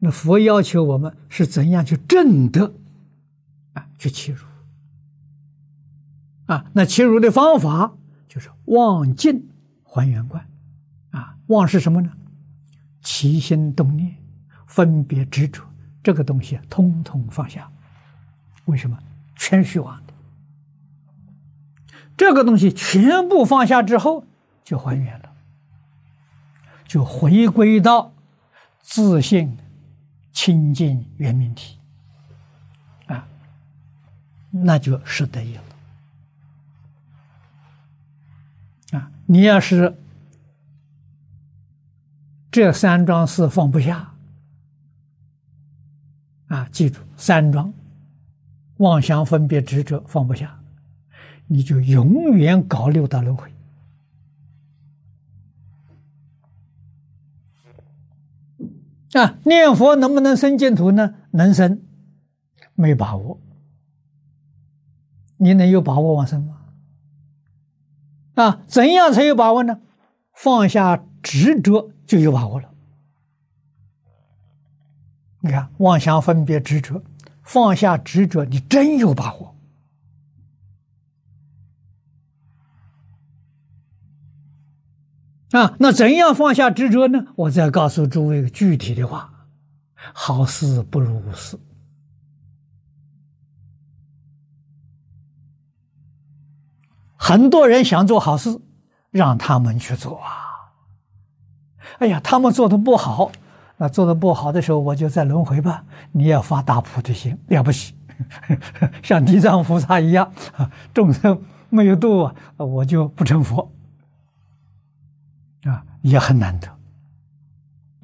那佛要求我们是怎样去正德啊，去欺辱啊？那欺辱的方法就是忘境还原观啊。忘是什么呢？起心动念、分别执着，这个东西啊通通放下。为什么？全虚妄的。这个东西全部放下之后，就还原了，就回归到自信。清净圆明体，啊，那就是得意了。啊，你要是这三桩事放不下，啊，记住三桩：妄想、分别、执着放不下，你就永远搞六道轮回。啊，念佛能不能生净土呢？能生，没把握。你能有把握往生吗？啊，怎样才有把握呢？放下执着就有把握了。你看，妄想、分别、执着，放下执着，你真有把握。啊，那怎样放下执着呢？我再告诉诸位具体的话：好事不如无事。很多人想做好事，让他们去做啊！哎呀，他们做的不好，那做的不好的时候，我就在轮回吧。你要发大菩提心，了不起，像地藏菩萨一样，众生没有度，我就不成佛。啊，也很难得，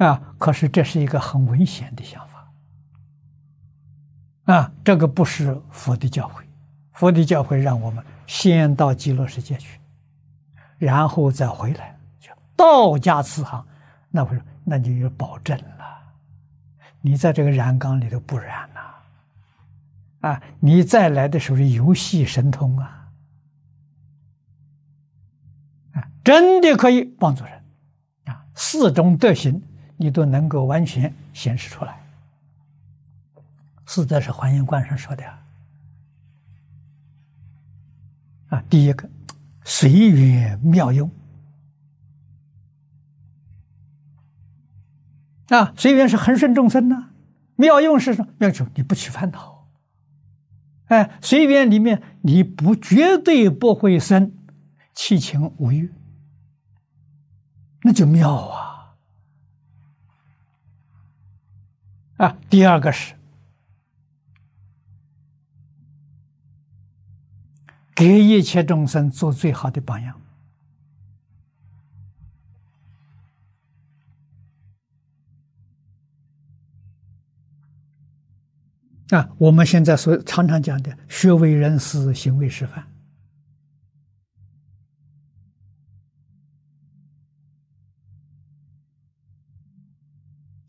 啊！可是这是一个很危险的想法，啊！这个不是佛的教诲，佛的教诲让我们先到极乐世界去，然后再回来，就道家慈航，那不是那就有保证了，你在这个染缸里头不染呐，啊！你再来的时候是游戏神通啊！真的可以帮助人啊！四种德行你都能够完全显示出来。四德是华严观上说的啊。第一个随缘妙用啊，随缘是恒顺众生呐，妙用是什么？妙用你不去烦恼，哎，随缘里面你不绝对不会生七情五欲。那就妙啊！啊，第二个是给一切众生做最好的榜样啊！我们现在所常常讲的“学为人师，行为示范”。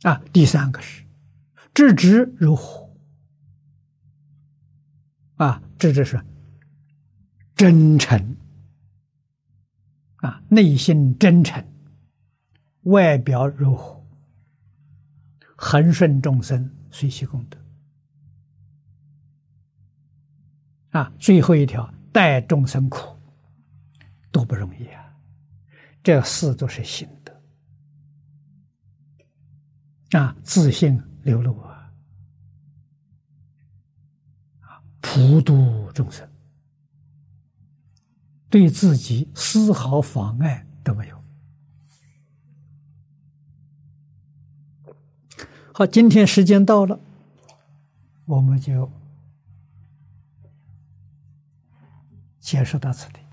啊，第三个是置之如火。啊，这就是真诚，啊，内心真诚，外表如火，恒顺众生，随喜功德。啊，最后一条，待众生苦，多不容易啊！这四都是心。啊，自信流露啊，啊，普度众生，对自己丝毫妨碍都没有。好，今天时间到了，我们就结束到此地。